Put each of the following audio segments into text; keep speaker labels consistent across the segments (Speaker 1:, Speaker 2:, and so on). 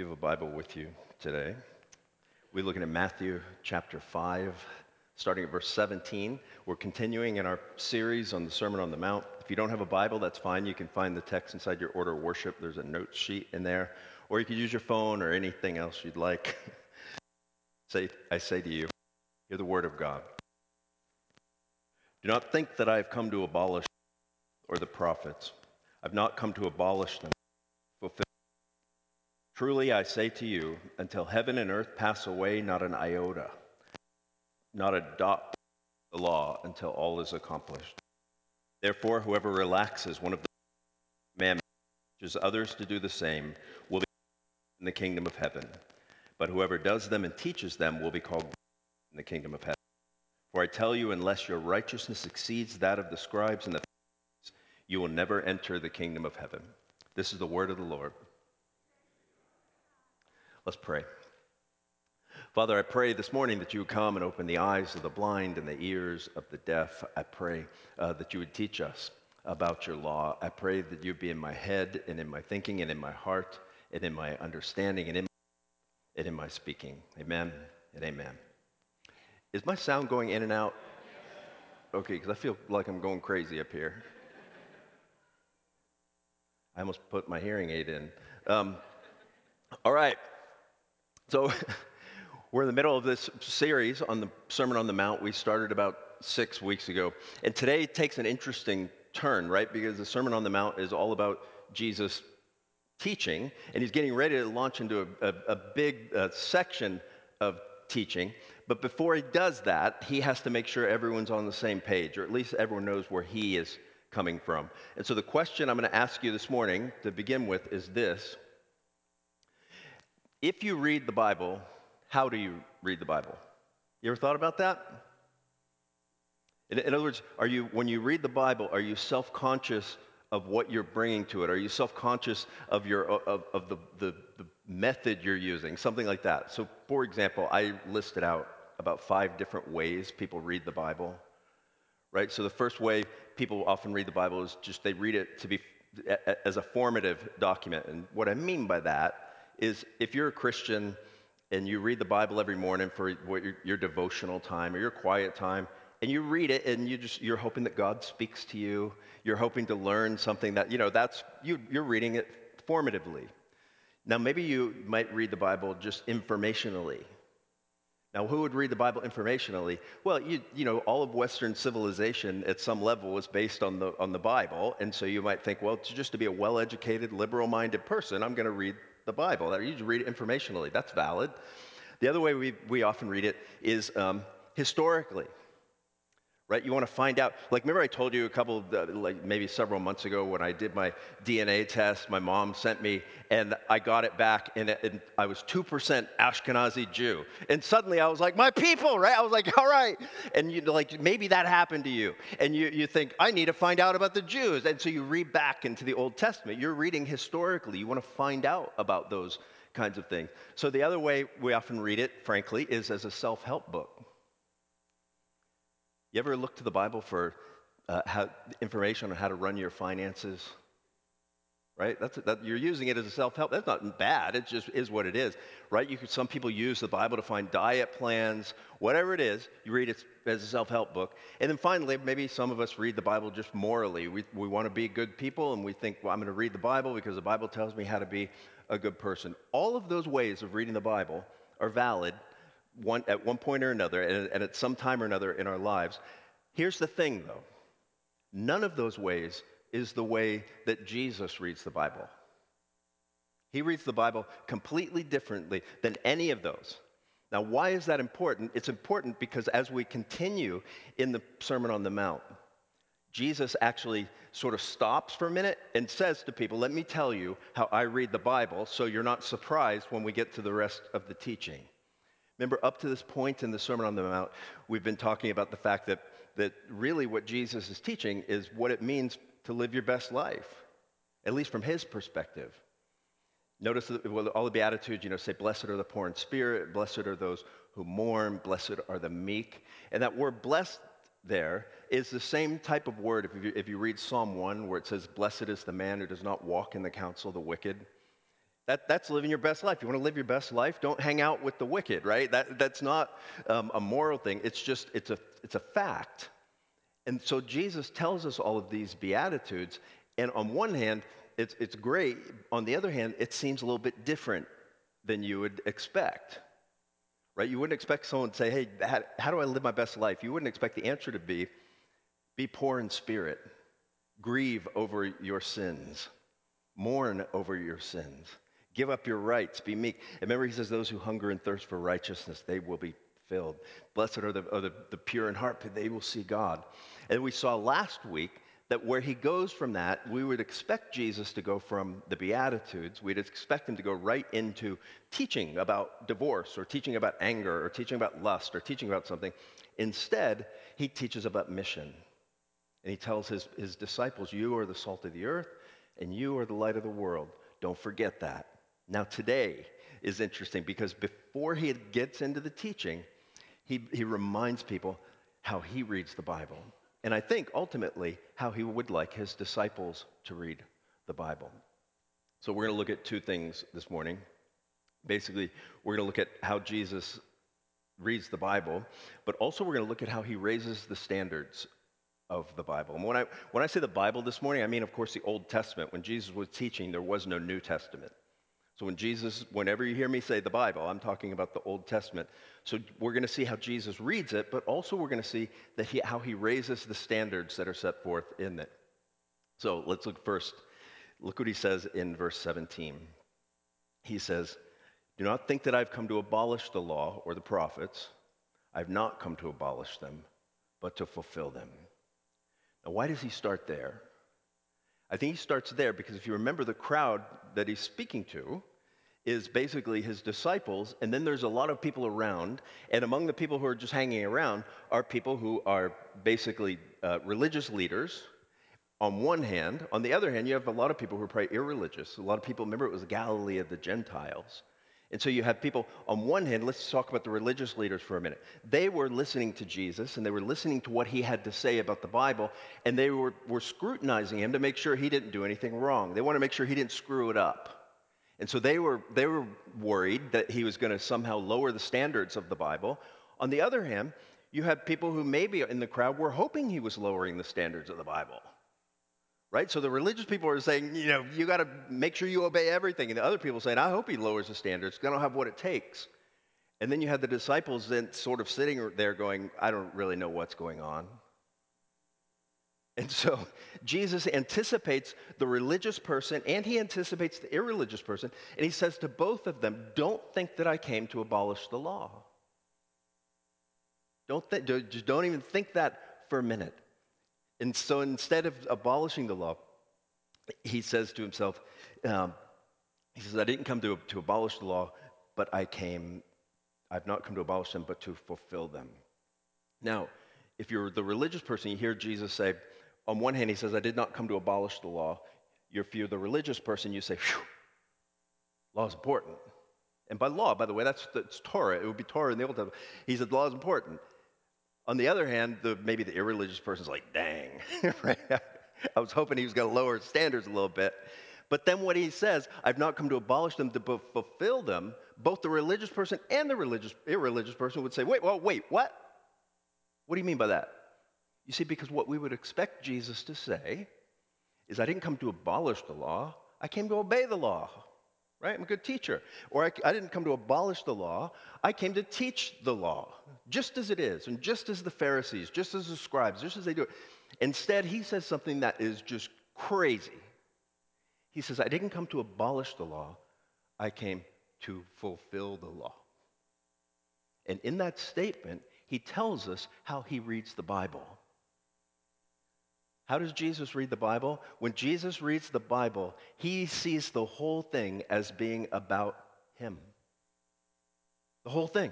Speaker 1: you have a Bible with you today, we're looking at Matthew chapter 5, starting at verse 17. We're continuing in our series on the Sermon on the Mount. If you don't have a Bible, that's fine. You can find the text inside your order of worship. There's a note sheet in there. Or you could use your phone or anything else you'd like. say, I say to you, hear the word of God. Do not think that I have come to abolish or the prophets. I've not come to abolish them. Truly I say to you, until heaven and earth pass away, not an iota, not a dot the law until all is accomplished. Therefore, whoever relaxes one of the commandments, teaches others to do the same, will be in the kingdom of heaven. But whoever does them and teaches them will be called in the kingdom of heaven. For I tell you, unless your righteousness exceeds that of the scribes and the Pharisees, you will never enter the kingdom of heaven. This is the word of the Lord. Let's pray. Father, I pray this morning that you would come and open the eyes of the blind and the ears of the deaf. I pray uh, that you would teach us about your law. I pray that you'd be in my head and in my thinking and in my heart and in my understanding and in, and in my speaking. Amen and amen. Is my sound going in and out? Okay, because I feel like I'm going crazy up here. I almost put my hearing aid in. Um, all right. So, We're in the middle of this series on the Sermon on the Mount. We started about six weeks ago. And today takes an interesting turn, right? Because the Sermon on the Mount is all about Jesus teaching, and he's getting ready to launch into a, a, a big uh, section of teaching. But before he does that, he has to make sure everyone's on the same page, or at least everyone knows where he is coming from. And so the question I'm going to ask you this morning to begin with is this If you read the Bible, how do you read the Bible? You ever thought about that? In, in other words, are you, when you read the Bible, are you self conscious of what you're bringing to it? Are you self conscious of, your, of, of the, the, the method you're using? Something like that. So, for example, I listed out about five different ways people read the Bible, right? So, the first way people often read the Bible is just they read it to be as a formative document. And what I mean by that is if you're a Christian, and you read the Bible every morning for your, your, devotional time or your quiet time, and you read it and you just you're hoping that God speaks to you. You're hoping to learn something that you know that's you, you're reading it formatively. Now maybe you might read the Bible just informationally. Now, who would read the Bible informationally? Well, you, you know, all of Western civilization at some level is based on the, on the Bible. And so you might think, well, to, just to be a well educated, liberal minded person, I'm going to read the Bible. You just read it informationally. That's valid. The other way we, we often read it is um, historically right? You want to find out. Like, remember I told you a couple, like maybe several months ago when I did my DNA test, my mom sent me, and I got it back, and, it, and I was 2% Ashkenazi Jew. And suddenly I was like, my people, right? I was like, all right. And you like, maybe that happened to you. And you, you think, I need to find out about the Jews. And so you read back into the Old Testament. You're reading historically. You want to find out about those kinds of things. So the other way we often read it, frankly, is as a self help book you ever look to the Bible for uh, how, information on how to run your finances? Right? That's, that, you're using it as a self help. That's not bad. It just is what it is. Right? You could, some people use the Bible to find diet plans, whatever it is. You read it as a self help book. And then finally, maybe some of us read the Bible just morally. We, we want to be good people and we think, well, I'm going to read the Bible because the Bible tells me how to be a good person. All of those ways of reading the Bible are valid one, at one point or another, and, and at some time or another in our lives. Here's the thing, though none of those ways is the way that Jesus reads the Bible. He reads the Bible completely differently than any of those. Now, why is that important? It's important because as we continue in the Sermon on the Mount, Jesus actually sort of stops for a minute and says to people, Let me tell you how I read the Bible so you're not surprised when we get to the rest of the teaching. Remember, up to this point in the Sermon on the Mount, we've been talking about the fact that, that really what Jesus is teaching is what it means to live your best life, at least from his perspective. Notice that well, all the Beatitudes, you know, say, Blessed are the poor in spirit, blessed are those who mourn, blessed are the meek. And that word blessed there is the same type of word if you, if you read Psalm 1, where it says, Blessed is the man who does not walk in the counsel of the wicked That, that's living your best life. You want to live your best life? Don't hang out with the wicked, right? That, that's not um, a moral thing. It's just, it's a, it's a fact. And so Jesus tells us all of these Beatitudes. And on one hand, it's, it's great. On the other hand, it seems a little bit different than you would expect, right? You wouldn't expect someone to say, hey, how, how do I live my best life? You wouldn't expect the answer to be, be poor in spirit, grieve over your sins, mourn over your sins Give up your rights, be meek. And remember, he says, Those who hunger and thirst for righteousness, they will be filled. Blessed are the, are the, the pure in heart, they will see God. And we saw last week that where he goes from that, we would expect Jesus to go from the Beatitudes, we'd expect him to go right into teaching about divorce or teaching about anger or teaching about lust or teaching about something. Instead, he teaches about mission. And he tells his, his disciples, You are the salt of the earth and you are the light of the world. Don't forget that. Now, today is interesting because before he gets into the teaching, he, he reminds people how he reads the Bible. And I think ultimately how he would like his disciples to read the Bible. So we're going to look at two things this morning. Basically, we're going to look at how Jesus reads the Bible, but also we're going to look at how he raises the standards of the Bible. And when I, when I say the Bible this morning, I mean, of course, the Old Testament. When Jesus was teaching, there was no New Testament. So when Jesus, whenever you hear me say the Bible, I'm talking about the Old Testament. So we're going to see how Jesus reads it, but also we're going to see that he, how he raises the standards that are set forth in it. So let's look first. Look what he says in verse 17. He says, Do not think that I've come to abolish the law or the prophets. I've not come to abolish them, but to fulfill them. Now, why does he start there? I think he starts there because if you remember the crowd that he's speaking to, is basically his disciples, and then there's a lot of people around. And among the people who are just hanging around are people who are basically uh, religious leaders on one hand. On the other hand, you have a lot of people who are probably irreligious. A lot of people, remember, it was Galilee of the Gentiles. And so you have people, on one hand, let's talk about the religious leaders for a minute. They were listening to Jesus and they were listening to what he had to say about the Bible, and they were, were scrutinizing him to make sure he didn't do anything wrong. They wanted to make sure he didn't screw it up. And so they were, they were worried that he was going to somehow lower the standards of the Bible. On the other hand, you had people who maybe in the crowd were hoping he was lowering the standards of the Bible. Right? So the religious people are saying, you know, you got to make sure you obey everything. And the other people saying, I hope he lowers the standards I don't have what it takes. And then you had the disciples then sort of sitting there going, I don't really know what's going on. And so Jesus anticipates the religious person and he anticipates the irreligious person. And he says to both of them, Don't think that I came to abolish the law. Don't th- just don't even think that for a minute. And so instead of abolishing the law, he says to himself, um, He says, I didn't come to, to abolish the law, but I came, I've not come to abolish them, but to fulfill them. Now, if you're the religious person, you hear Jesus say, on one hand, he says, I did not come to abolish the law. If you're the religious person, you say, law is important. And by law, by the way, that's, that's Torah. It would be Torah in the Old Testament. He said, law is important. On the other hand, the, maybe the irreligious person's like, dang? I was hoping he was going to lower his standards a little bit. But then what he says, I've not come to abolish them, to fulfill them, both the religious person and the religious, irreligious person would say, wait, well, wait, what? What do you mean by that? You see, because what we would expect Jesus to say is, I didn't come to abolish the law, I came to obey the law. Right? I'm a good teacher. Or I, I, didn't come to abolish the law, I came to teach the law, just as it is, and just as the Pharisees, just as the scribes, just as they do it. Instead, he says something that is just crazy. He says, I didn't come to abolish the law, I came to fulfill the law. And in that statement, he tells us how he reads the Bible. How does Jesus read the Bible? When Jesus reads the Bible, he sees the whole thing as being about him. The whole thing.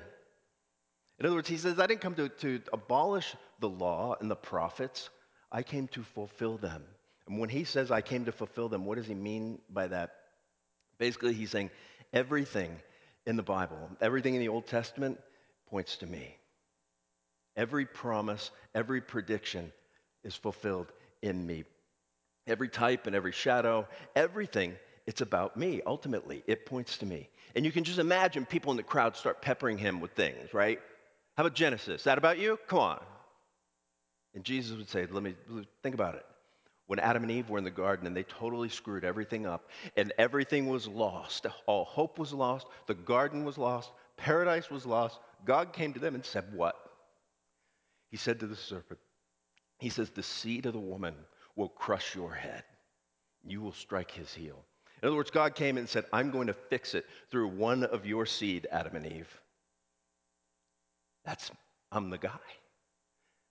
Speaker 1: In other words, he says, I didn't come to, to abolish the law and the prophets, I came to fulfill them. And when he says, I came to fulfill them, what does he mean by that? Basically, he's saying everything in the Bible, everything in the Old Testament points to me. Every promise, every prediction is fulfilled in me. Every type and every shadow, everything It's about me, ultimately. It points to me. And you can just imagine people in the crowd start peppering him with things, right? How about Genesis? Is that about you? Come on. And Jesus would say, Let me think about it. When Adam and Eve were in the garden and they totally screwed everything up and everything was lost, all hope was lost, the garden was lost, paradise was lost, God came to them and said, What? He said to the serpent, He says, The seed of the woman will crush your head, you will strike his heel. In other words, God came and said, I'm going to fix it through one of your seed, Adam and Eve. That's, I'm the guy.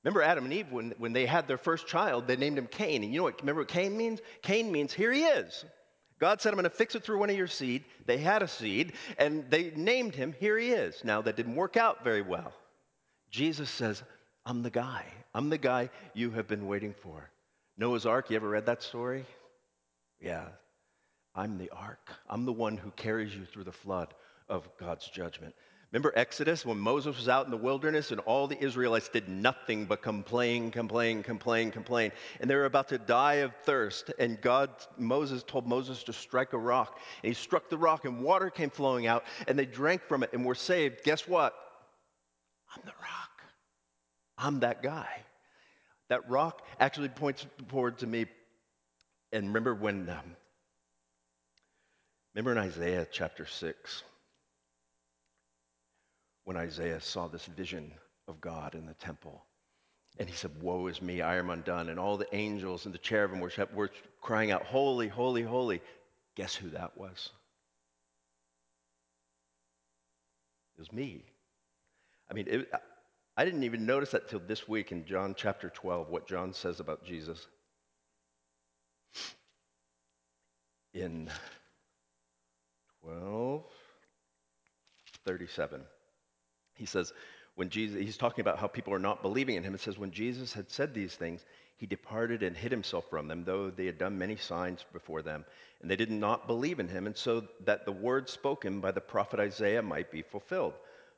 Speaker 1: Remember Adam and Eve, when, when they had their first child, they named him Cain. And you know what, remember what Cain means? Cain means, here he is. God said, I'm going to fix it through one of your seed. They had a seed, and they named him, here he is. Now, that didn't work out very well. Jesus says, I'm the guy. I'm the guy you have been waiting for. Noah's Ark, you ever read that story? Yeah, I'm the ark. I'm the one who carries you through the flood of God's judgment. Remember Exodus when Moses was out in the wilderness and all the Israelites did nothing but complain, complain, complain, complain. And they were about to die of thirst. And God, Moses told Moses to strike a rock. And he struck the rock and water came flowing out and they drank from it and were saved. Guess what? I'm the rock. I'm that guy. That rock actually points forward to me. And remember when, um, remember in Isaiah chapter 6 when Isaiah saw this vision of God in the temple. And he said, Woe is me, I am undone. And all the angels and the cherubim were, were crying out, Holy, holy, holy. Guess who that was? It was me. I mean, it, I didn't even notice that till this week in John chapter 12, what John says about Jesus. In 12, 37. He says, when Jesus, he's talking about how people are not believing in him. It says, when Jesus had said these things, he departed and hid himself from them, though they had done many signs before them. And they did not believe in him, and so that the word spoken by the prophet Isaiah might be fulfilled.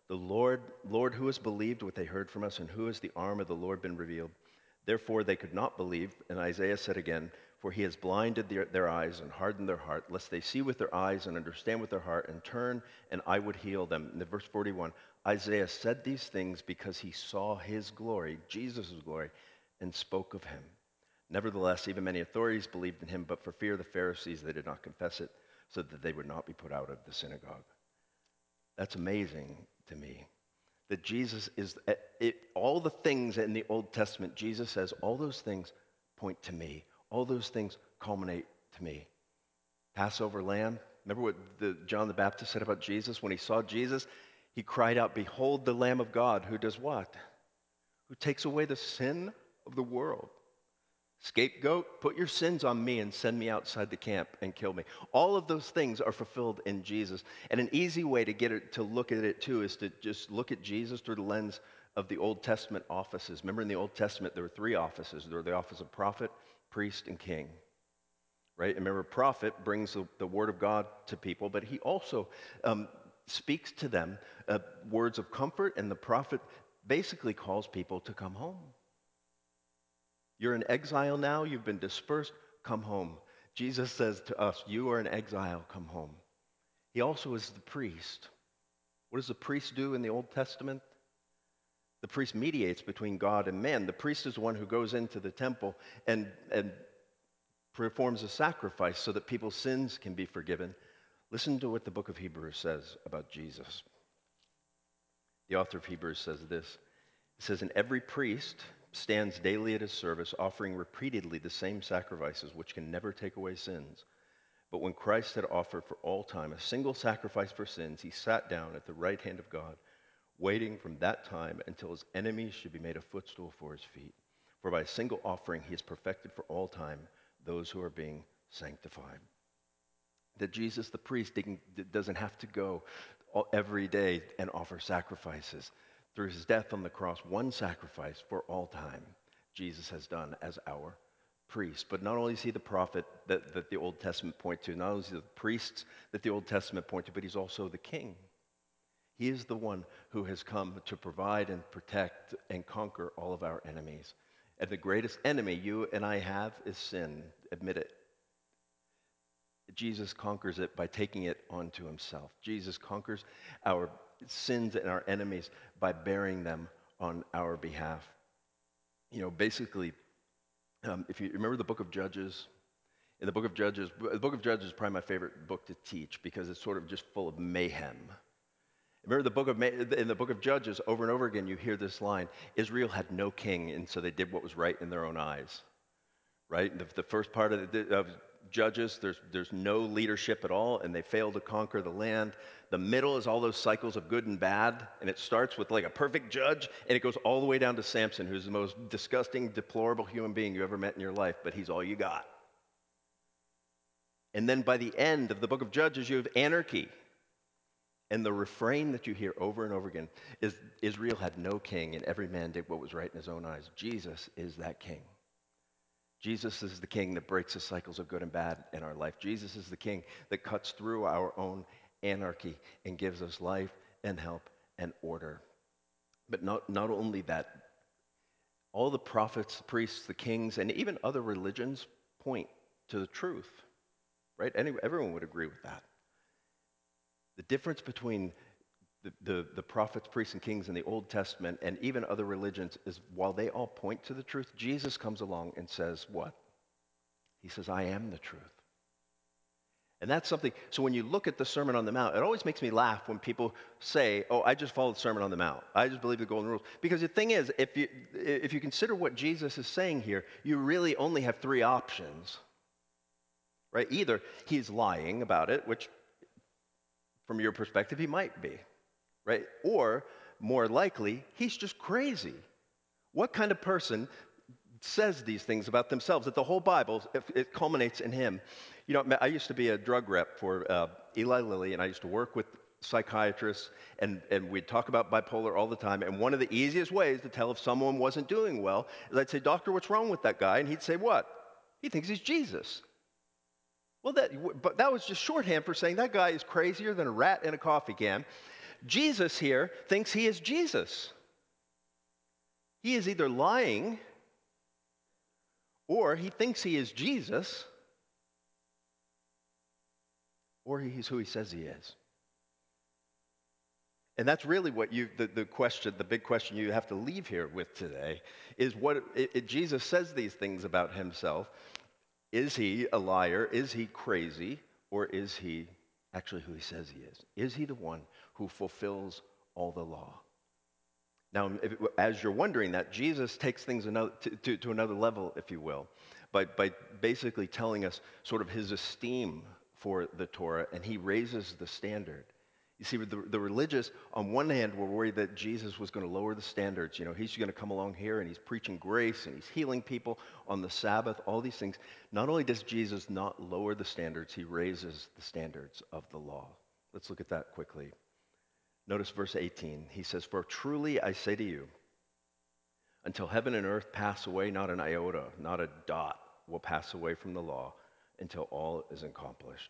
Speaker 1: The Lord, Lord, who has believed what they heard from us, and who has the arm of the Lord been revealed? Therefore they could not believe. And Isaiah said again, For he has blinded their, their eyes and hardened their heart, lest they see with their eyes and understand with their heart and turn, and I would heal them. And verse 41 Isaiah said these things because he saw his glory, Jesus' glory, and spoke of him. Nevertheless, even many authorities believed in him, but for fear of the Pharisees, they did not confess it, so that they would not be put out of the synagogue. That's amazing to me. That Jesus is, eh, it, all the things in the Old Testament, Jesus says, all those things point to me. All those things culminate to me. Passover lamb, remember what the, John the Baptist said about Jesus? When he saw Jesus, he cried out, Behold the Lamb of God who does what? Who takes away the sin of the world. Scapegoat, put your sins on me and send me outside the camp and kill me. All of those things are fulfilled in Jesus. And an easy way to get it to look at it too is to just look at Jesus through the lens of the Old Testament offices. Remember in the Old Testament there were three offices. There were the office of prophet, priest, and king. Right? And remember, prophet brings the, the word of God to people, but he also um, speaks to them uh, words of comfort, and the prophet basically calls people to come home. You're in exile now, you've been dispersed, come home. Jesus says to us, You are in exile, come home. He also is the priest. What does the priest do in the Old Testament? The priest mediates between God and man. The priest is the one who goes into the temple and, and performs a sacrifice so that people's sins can be forgiven. Listen to what the book of Hebrews says about Jesus. The author of Hebrews says this It says, And every priest stands daily at his service, offering repeatedly the same sacrifices which can never take away sins. But when Christ had offered for all time a single sacrifice for sins, he sat down at the right hand of God, waiting from that time until his enemies should be made a footstool for his feet. For by a single offering he has perfected for all time those who are being sanctified. That Jesus, the priest, doesn't have to go every day and offer sacrifices. Through his death on the cross, one sacrifice for all time, Jesus has done as our priest. But not only is he the prophet that, that the Old Testament point to, not only is he the priests that the Old Testament point to, but he's also the king. He is the one who has come to provide and protect and conquer all of our enemies. And the greatest enemy you and I have is sin. Admit it. Jesus conquers it by taking it onto himself. Jesus conquers our sins and our enemies by bearing them on our behalf. You know, basically, um, if you remember the book of Judges, in the book of Judges, the book of Judges is probably my favorite book to teach because it's sort of just full of mayhem. Remember the book of in the book of Judges, over and over again, you hear this line: Israel had no king, and so they did what was right in their own eyes. Right? The, the first part of, the, of Judges, there's, there's no leadership at all, and they fail to conquer the land. The middle is all those cycles of good and bad, and it starts with like a perfect judge, and it goes all the way down to Samson, who's the most disgusting, deplorable human being you ever met in your life, but he's all you got. And then by the end of the book of Judges, you have anarchy. And the refrain that you hear over and over again is Israel had no king, and every man did what was right in his own eyes. Jesus is that king. Jesus is the king that breaks the cycles of good and bad in our life. Jesus is the king that cuts through our own anarchy and gives us life and help and order. But not, not only that, all the prophets, priests, the kings, and even other religions point to the truth, right? Any, everyone would agree with that. The difference between the, the, the, prophets, priests, and kings in the Old Testament and even other religions is while they all point to the truth, Jesus comes along and says, What? He says, I am the truth. And that's something, so when you look at the Sermon on the Mount, it always makes me laugh when people say, Oh, I just followed the Sermon on the Mount. I just believe the golden rules. Because the thing is, if you, if you consider what Jesus is saying here, you really only have three options. Right? Either he's lying about it, which from your perspective, he might be right? Or more likely, he's just crazy. What kind of person says these things about themselves? That the whole Bible, it culminates in him. You know, I used to be a drug rep for uh, Eli Lilly, and I used to work with psychiatrists, and, and we'd talk about bipolar all the time. And one of the easiest ways to tell if someone wasn't doing well is I'd say, Doctor, what's wrong with that guy? And he'd say, What? He thinks he's Jesus. Well, that, but that was just shorthand for saying that guy is crazier than a rat in a coffee can. Jesus here thinks he is Jesus. He is either lying or he thinks he is Jesus or he's who he says he is. And that's really what you, the, the question, the big question you have to leave here with today is what it, it, Jesus says these things about himself. Is he a liar? Is he crazy? Or is he actually who he says he is? Is he the one who fulfills all the law. Now, if, as you're wondering that, Jesus takes things another, to, to, to another level, if you will, by, by basically telling us sort of his esteem for the Torah, and he raises the standard. You see, the, the religious, on one hand, were worried that Jesus was going to lower the standards. You know, he's going to come along here and he's preaching grace and he's healing people on the Sabbath, all these things. Not only does Jesus not lower the standards, he raises the standards of the law. Let's look at that quickly. Notice verse 18. He says, For truly I say to you, until heaven and earth pass away, not an iota, not a dot will pass away from the law until all is accomplished.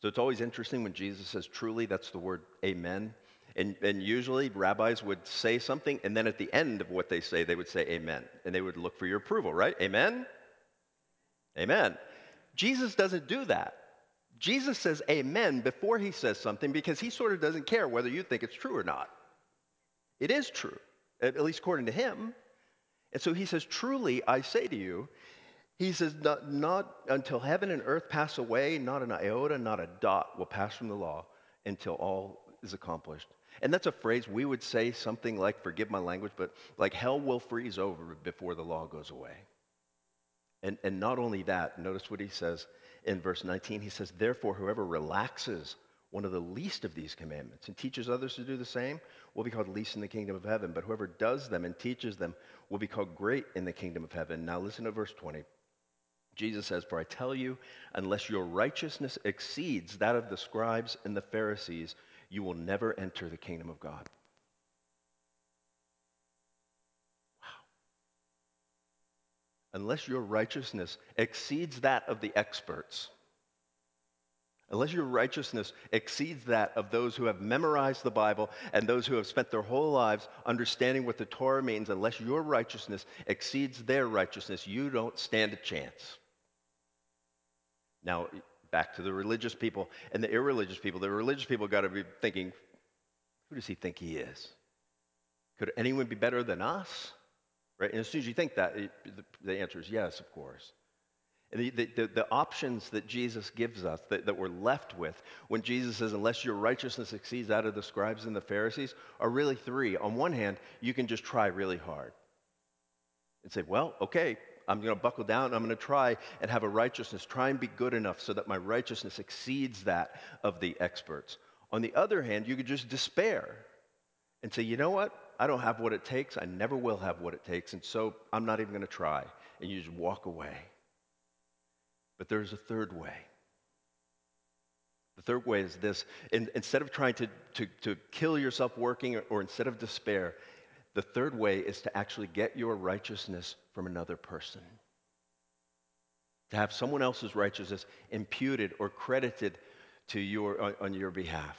Speaker 1: So it's always interesting when Jesus says truly, that's the word amen. And, and usually rabbis would say something, and then at the end of what they say, they would say amen. And they would look for your approval, right? Amen? Amen. Jesus doesn't do that. Jesus says amen before he says something because he sort of doesn't care whether you think it's true or not. It is true, at least according to him. And so he says, Truly, I say to you, he says, not, not, until heaven and earth pass away, not an iota, not a dot will pass from the law until all is accomplished. And that's a phrase we would say something like, forgive my language, but like hell will freeze over before the law goes away. And, and not only that, notice what he says in verse 19. He says, Therefore, whoever relaxes one of the least of these commandments and teaches others to do the same will be called least in the kingdom of heaven. But whoever does them and teaches them will be called great in the kingdom of heaven. Now, listen to verse 20. Jesus says, For I tell you, unless your righteousness exceeds that of the scribes and the Pharisees, you will never enter the kingdom of God. Unless your righteousness exceeds that of the experts, unless your righteousness exceeds that of those who have memorized the Bible and those who have spent their whole lives understanding what the Torah means, unless your righteousness exceeds their righteousness, you don't stand a chance. Now, back to the religious people and the irreligious people. The religious people got to be thinking, who does he think he is? Could anyone be better than us? Right? And as soon as you think that, the answer is yes, of course. The, the, the, options that Jesus gives us that, that we're left with when Jesus says, unless your righteousness exceeds that of the scribes and the Pharisees, are really three. On one hand, you can just try really hard and say, well, okay, I'm going to buckle down. I'm going to try and have a righteousness, try and be good enough so that my righteousness exceeds that of the experts. On the other hand, you could just despair and say, you know what? I don't have what it takes. I never will have what it takes. And so I'm not even going to try. And you just walk away. But there's a third way. The third way is this In, instead of trying to, to, to kill yourself working, or, or instead of despair, the third way is to actually get your righteousness from another person. To have someone else's righteousness imputed or credited to your, on, on your behalf.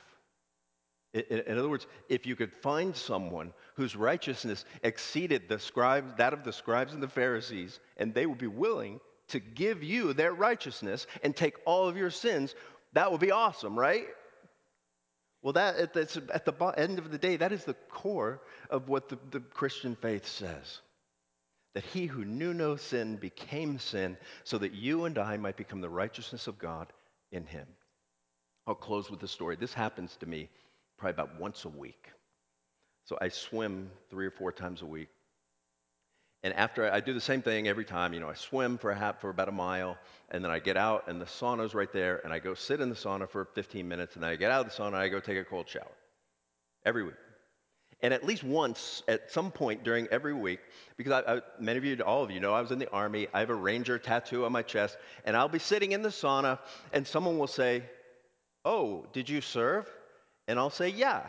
Speaker 1: In, other words, if you could find someone whose righteousness exceeded the scribes, that of the scribes and the Pharisees, and they would be willing to give you their righteousness and take all of your sins, that would be awesome, right? Well, that, that's at the end of the day, that is the core of what the, the Christian faith says. That he who knew no sin became sin so that you and I might become the righteousness of God in him. I'll close with a story. This happens to me probably about once a week. So I swim three or four times a week. And after I, I do the same thing every time, you know, I swim for, a half, for about a mile, and then I get out, and the sauna's right there, and I go sit in the sauna for 15 minutes, and then I get out of the sauna, and I go take a cold shower. Every week. And at least once, at some point during every week, because I, I, many of you, all of you know, I was in the army, I have a ranger tattoo on my chest, and I'll be sitting in the sauna, and someone will say, Oh, did you serve? And I'll say, Yeah.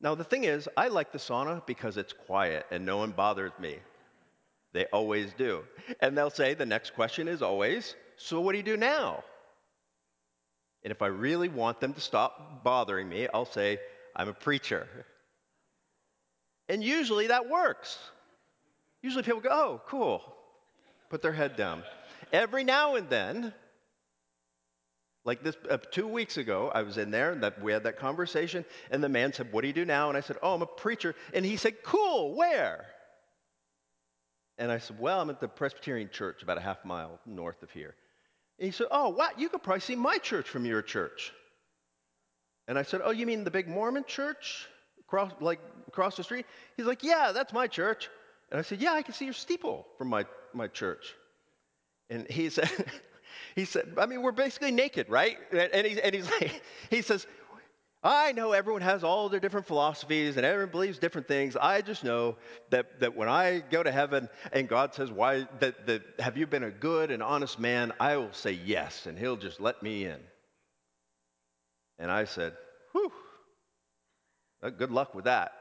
Speaker 1: Now, the thing is, I like the sauna because it's quiet and no one bothers me. They always do. And they'll say, the next question is always, so what do you do now? And if I really want them to stop bothering me, I'll say, I'm a preacher. And usually that works. Usually people go, oh, cool. Put their head down. Every now and then, like this, uh, two weeks ago, I was in there and that, we had that conversation, and the man said, What do you do now? And I said, Oh, I'm a preacher. And he said, Cool, where? And I said, Well, I'm at the Presbyterian church about a half mile north of here. And he said, Oh, what? You could probably see my church from your church. And I said, Oh, you mean the big Mormon church across, like, across the street? He's like, Yeah, that's my church. And I said, Yeah, I can see your steeple from my, my church. And he said, he said, I mean, we're basically naked, right? And, he, and he's like, he says, I know everyone has all their different philosophies and everyone believes different things. I just know that, that when I go to heaven and God says, Why that, that have you been a good and honest man? I will say yes, and he'll just let me in. And I said, Whew, uh, good luck with that.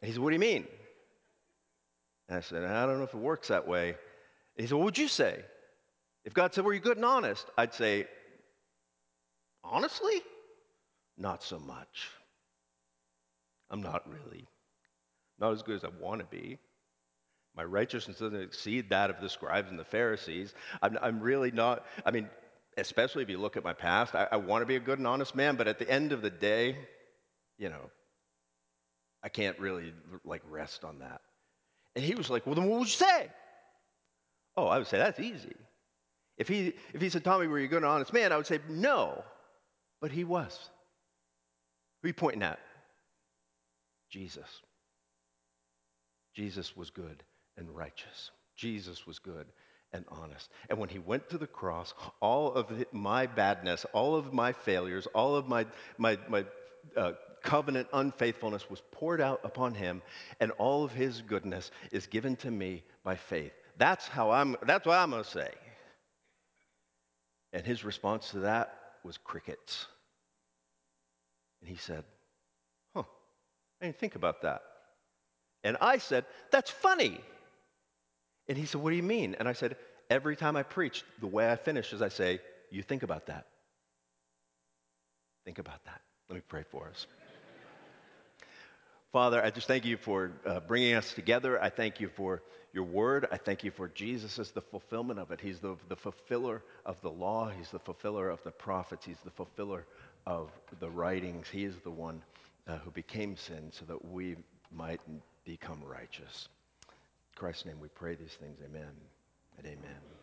Speaker 1: And he said, What do you mean? And I said, I don't know if it works that way. He said, What would you say? If God said, Were you good and honest? I'd say, Honestly, not so much. I'm not really. Not as good as I want to be. My righteousness doesn't exceed that of the scribes and the Pharisees. I'm, I'm really not, I mean, especially if you look at my past, I, I want to be a good and honest man, but at the end of the day, you know, I can't really like rest on that. And he was like, Well, then what would you say? Oh, I would say that's easy. If he, if he said, Tommy, were you a good and honest man? I would say, No. But he was. Who are you pointing at? Jesus. Jesus was good and righteous. Jesus was good and honest. And when he went to the cross, all of my badness, all of my failures, all of my, my, my uh, covenant unfaithfulness was poured out upon him, and all of his goodness is given to me by faith. That's how I'm, that's what I'm going to say. And his response to that was crickets. And he said, Huh, I didn't think about that. And I said, That's funny. And he said, What do you mean? And I said, Every time I preach, the way I finish is I say, You think about that. Think about that. Let me pray for us. Father, I just thank you for uh, bringing us together. I thank you for your word. I thank you for Jesus as the fulfillment of it. He's the, the fulfiller of the law, He's the fulfiller of the prophets, He's the fulfiller of the writings. He is the one uh, who became sin so that we might become righteous. In Christ's name we pray these things. Amen and amen.